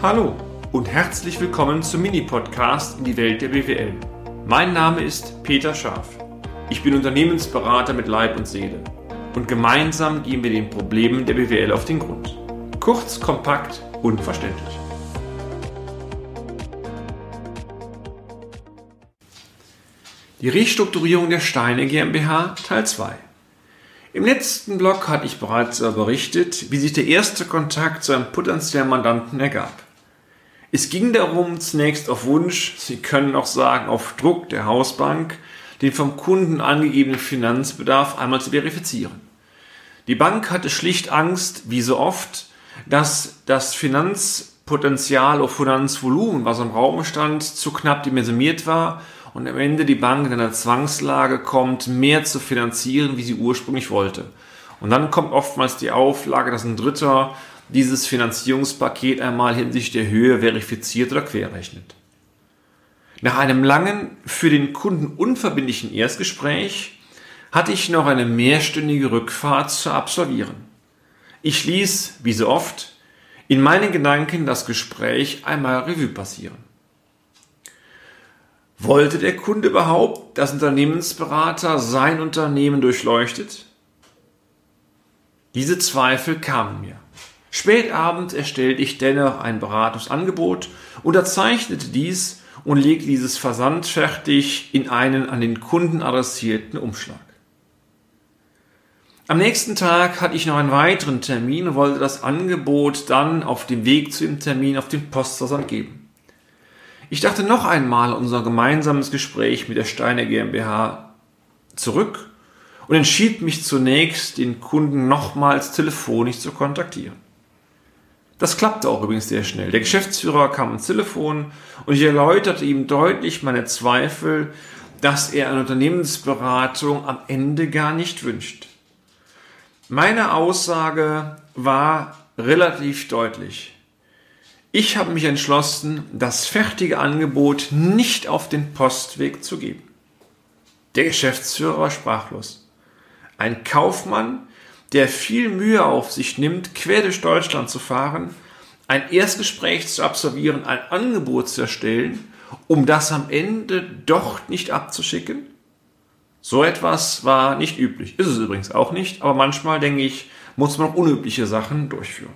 Hallo und herzlich willkommen zum Mini-Podcast in die Welt der BWL. Mein Name ist Peter Scharf. Ich bin Unternehmensberater mit Leib und Seele und gemeinsam gehen wir den Problemen der BWL auf den Grund. Kurz, kompakt und verständlich. Die Restrukturierung der Steine GmbH Teil 2. Im letzten Blog hatte ich bereits berichtet, wie sich der erste Kontakt zu einem potenziellen Mandanten ergab. Es ging darum, zunächst auf Wunsch, Sie können auch sagen auf Druck der Hausbank, den vom Kunden angegebenen Finanzbedarf einmal zu verifizieren. Die Bank hatte schlicht Angst, wie so oft, dass das Finanzpotenzial oder Finanzvolumen, was im Raum stand, zu knapp dimensioniert war und am Ende die Bank in einer Zwangslage kommt, mehr zu finanzieren, wie sie ursprünglich wollte. Und dann kommt oftmals die Auflage, dass ein Dritter dieses Finanzierungspaket einmal hinsichtlich der Höhe verifiziert oder querrechnet. Nach einem langen, für den Kunden unverbindlichen Erstgespräch hatte ich noch eine mehrstündige Rückfahrt zu absolvieren. Ich ließ, wie so oft, in meinen Gedanken das Gespräch einmal Revue passieren. Wollte der Kunde überhaupt, dass Unternehmensberater sein Unternehmen durchleuchtet? Diese Zweifel kamen mir. Spätabend erstellte ich dennoch ein Beratungsangebot, unterzeichnete dies und legte dieses versandfertig in einen an den Kunden adressierten Umschlag. Am nächsten Tag hatte ich noch einen weiteren Termin und wollte das Angebot dann auf dem Weg zu dem Termin auf den Postversand geben. Ich dachte noch einmal unser gemeinsames Gespräch mit der Steiner GmbH zurück und entschied mich zunächst, den Kunden nochmals telefonisch zu kontaktieren. Das klappte auch übrigens sehr schnell. Der Geschäftsführer kam ans Telefon und ich erläuterte ihm deutlich meine Zweifel, dass er eine Unternehmensberatung am Ende gar nicht wünscht. Meine Aussage war relativ deutlich. Ich habe mich entschlossen, das fertige Angebot nicht auf den Postweg zu geben. Der Geschäftsführer war sprachlos. Ein Kaufmann, der viel Mühe auf sich nimmt, quer durch Deutschland zu fahren, ein Erstgespräch zu absolvieren, ein Angebot zu erstellen, um das am Ende doch nicht abzuschicken? So etwas war nicht üblich. Ist es übrigens auch nicht, aber manchmal, denke ich, muss man auch unübliche Sachen durchführen.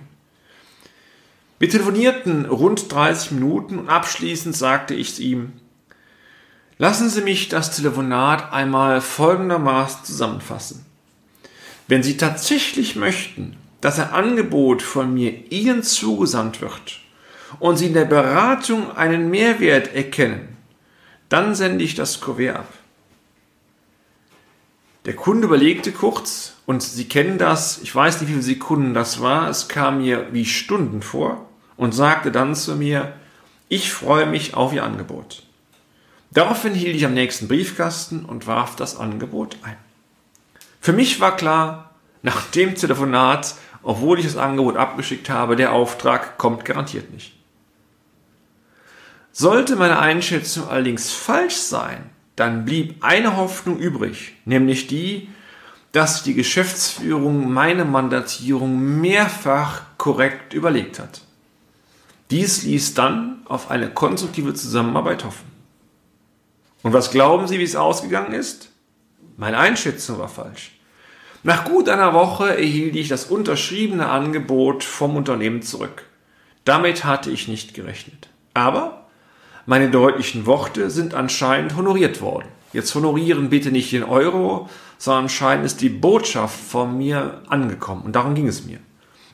Wir telefonierten rund 30 Minuten und abschließend sagte ich ihm, lassen Sie mich das Telefonat einmal folgendermaßen zusammenfassen. Wenn Sie tatsächlich möchten, dass ein Angebot von mir Ihnen zugesandt wird und Sie in der Beratung einen Mehrwert erkennen, dann sende ich das Kuvert ab. Der Kunde überlegte kurz und Sie kennen das, ich weiß nicht, wie viele Sekunden das war, es kam mir wie Stunden vor und sagte dann zu mir, ich freue mich auf Ihr Angebot. Daraufhin hielt ich am nächsten Briefkasten und warf das Angebot ein. Für mich war klar, nach dem Telefonat, obwohl ich das Angebot abgeschickt habe, der Auftrag kommt garantiert nicht. Sollte meine Einschätzung allerdings falsch sein, dann blieb eine Hoffnung übrig, nämlich die, dass die Geschäftsführung meine Mandatierung mehrfach korrekt überlegt hat. Dies ließ dann auf eine konstruktive Zusammenarbeit hoffen. Und was glauben Sie, wie es ausgegangen ist? Meine Einschätzung war falsch. Nach gut einer Woche erhielt ich das unterschriebene Angebot vom Unternehmen zurück. Damit hatte ich nicht gerechnet. Aber meine deutlichen Worte sind anscheinend honoriert worden. Jetzt honorieren bitte nicht den Euro, sondern anscheinend ist die Botschaft von mir angekommen. Und darum ging es mir.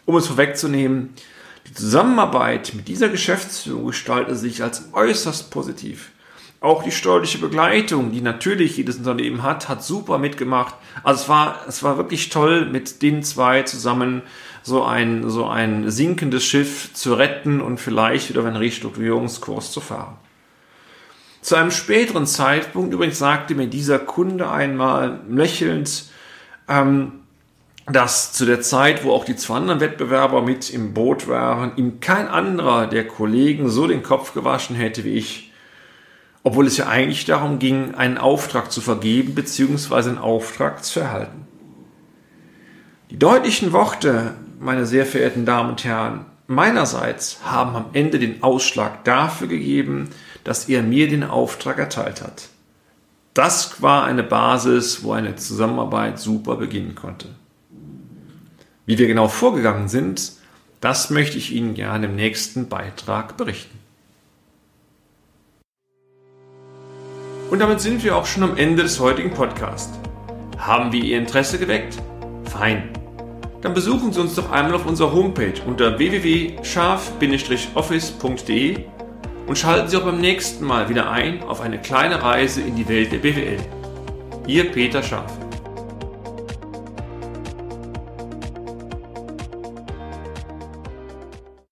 Um es vorwegzunehmen, die Zusammenarbeit mit dieser Geschäftsführung gestaltet sich als äußerst positiv. Auch die steuerliche Begleitung, die natürlich jedes Unternehmen hat, hat super mitgemacht. Also es war, es war wirklich toll, mit den zwei zusammen so ein, so ein sinkendes Schiff zu retten und vielleicht wieder auf einen Restrukturierungskurs zu fahren. Zu einem späteren Zeitpunkt übrigens sagte mir dieser Kunde einmal lächelnd, ähm, dass zu der Zeit, wo auch die zwei anderen Wettbewerber mit im Boot waren, ihm kein anderer der Kollegen so den Kopf gewaschen hätte wie ich, obwohl es ja eigentlich darum ging, einen Auftrag zu vergeben bzw. einen Auftrag zu erhalten. Die deutlichen Worte, meine sehr verehrten Damen und Herren, meinerseits haben am Ende den Ausschlag dafür gegeben, dass er mir den Auftrag erteilt hat. Das war eine Basis, wo eine Zusammenarbeit super beginnen konnte. Wie wir genau vorgegangen sind, das möchte ich Ihnen gerne im nächsten Beitrag berichten. Und damit sind wir auch schon am Ende des heutigen Podcasts. Haben wir Ihr Interesse geweckt? Fein. Dann besuchen Sie uns doch einmal auf unserer Homepage unter www.scharf-office.de und schalten Sie auch beim nächsten Mal wieder ein auf eine kleine Reise in die Welt der BWL. Ihr Peter Scharf.